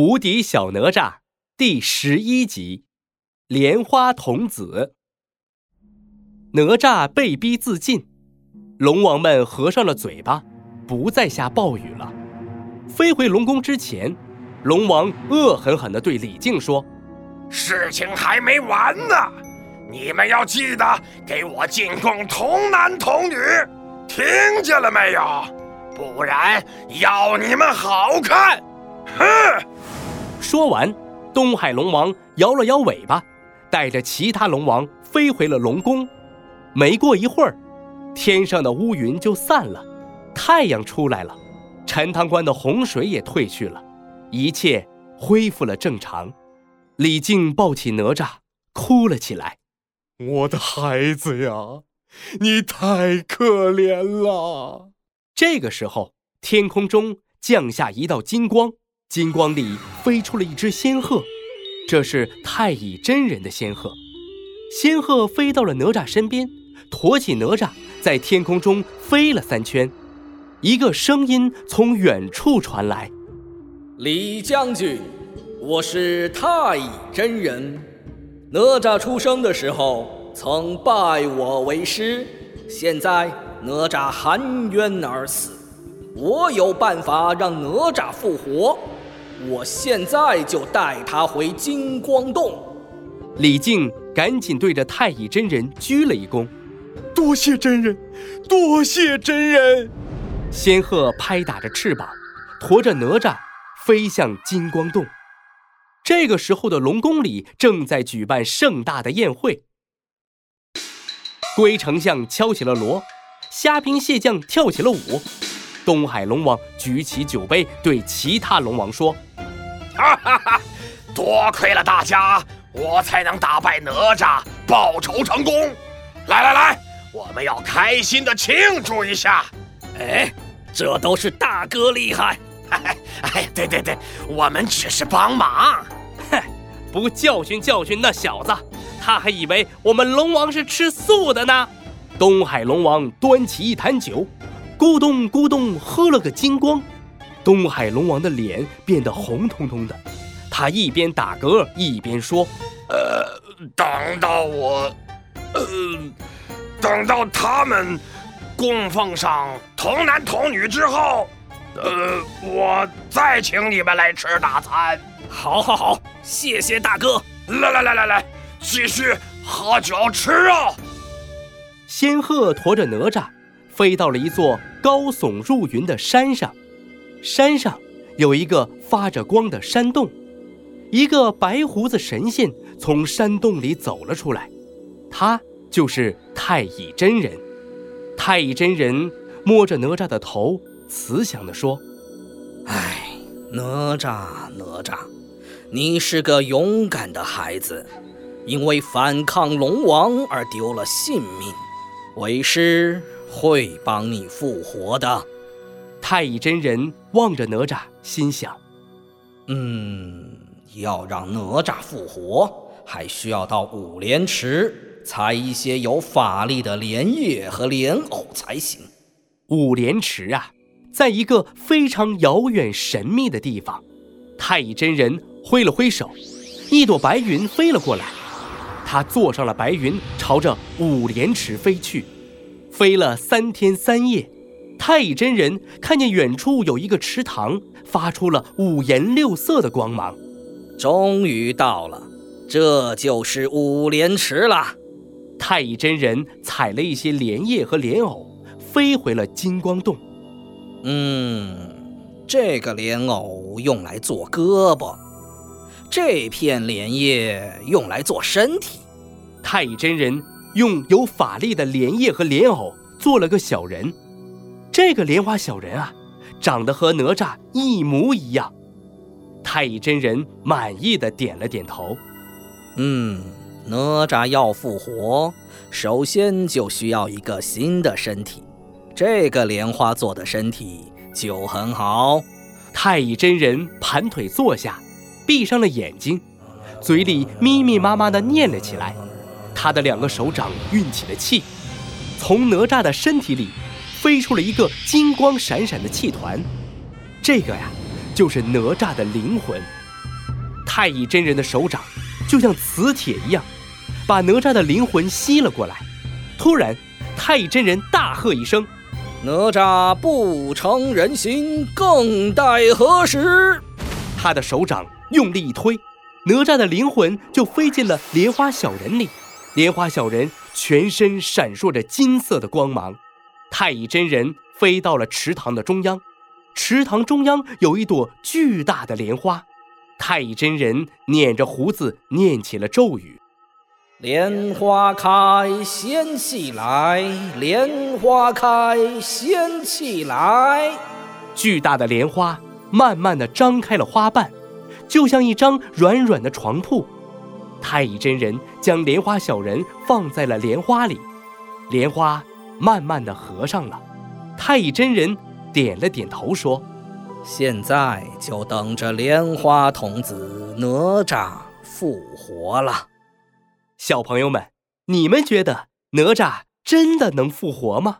无敌小哪吒第十一集：莲花童子。哪吒被逼自尽，龙王们合上了嘴巴，不再下暴雨了。飞回龙宫之前，龙王恶狠狠地对李靖说：“事情还没完呢，你们要记得给我进贡童男童女，听见了没有？不然要你们好看！”哼。说完，东海龙王摇了摇尾巴，带着其他龙王飞回了龙宫。没过一会儿，天上的乌云就散了，太阳出来了，陈塘关的洪水也退去了，一切恢复了正常。李靖抱起哪吒，哭了起来：“我的孩子呀，你太可怜了。”这个时候，天空中降下一道金光。金光里飞出了一只仙鹤，这是太乙真人的仙鹤。仙鹤飞到了哪吒身边，驮起哪吒，在天空中飞了三圈。一个声音从远处传来：“李将军，我是太乙真人。哪吒出生的时候曾拜我为师，现在哪吒含冤而死，我有办法让哪吒复活。”我现在就带他回金光洞。李靖赶紧对着太乙真人鞠了一躬：“多谢真人，多谢真人。”仙鹤拍打着翅膀，驮着哪吒飞向金光洞。这个时候的龙宫里正在举办盛大的宴会。龟丞相敲起了锣，虾兵蟹将跳起了舞。东海龙王举起酒杯，对其他龙王说：“哈哈哈，多亏了大家，我才能打败哪吒，报仇成功。来来来，我们要开心的庆祝一下。哎，这都是大哥厉害。哎，对对对，我们只是帮忙。哼，不教训教训那小子，他还以为我们龙王是吃素的呢。”东海龙王端起一坛酒。咕咚咕咚，喝了个精光，东海龙王的脸变得红彤彤的。他一边打嗝一边说：“呃，等到我，呃，等到他们供奉上童男童女之后，呃，我再请你们来吃大餐。”好，好，好，谢谢大哥。来来来来来，继续喝酒吃肉。仙鹤驮着哪吒。飞到了一座高耸入云的山上，山上有一个发着光的山洞，一个白胡子神仙从山洞里走了出来，他就是太乙真人。太乙真人摸着哪吒的头，慈祥地说：“哎，哪吒，哪吒，你是个勇敢的孩子，因为反抗龙王而丢了性命，为师。”会帮你复活的，太乙真人望着哪吒，心想：“嗯，要让哪吒复活，还需要到五莲池采一些有法力的莲叶和莲藕才行。五莲池啊，在一个非常遥远神秘的地方。”太乙真人挥了挥手，一朵白云飞了过来，他坐上了白云，朝着五莲池飞去。飞了三天三夜，太乙真人看见远处有一个池塘，发出了五颜六色的光芒。终于到了，这就是五莲池了。太乙真人采了一些莲叶和莲藕，飞回了金光洞。嗯，这个莲藕用来做胳膊，这片莲叶用来做身体。太乙真人。用有法力的莲叶和莲藕做了个小人，这个莲花小人啊，长得和哪吒一模一样。太乙真人满意的点了点头。嗯，哪吒要复活，首先就需要一个新的身体，这个莲花做的身体就很好。太乙真人盘腿坐下，闭上了眼睛，嘴里密密麻麻的念了起来。他的两个手掌运起了气，从哪吒的身体里飞出了一个金光闪闪的气团，这个呀，就是哪吒的灵魂。太乙真人的手掌就像磁铁一样，把哪吒的灵魂吸了过来。突然，太乙真人大喝一声：“哪吒不成人形，更待何时？”他的手掌用力一推，哪吒的灵魂就飞进了莲花小人里。莲花小人全身闪烁着金色的光芒。太乙真人飞到了池塘的中央，池塘中央有一朵巨大的莲花。太乙真人捻着胡子念起了咒语：“莲花开，仙气来；莲花开，仙气来。”巨大的莲花慢慢的张开了花瓣，就像一张软软的床铺。太乙真人将莲花小人放在了莲花里，莲花慢慢的合上了。太乙真人点了点头，说。现在就等着莲花童子哪吒复活了。小朋友们，你们觉得哪吒真的能复活吗？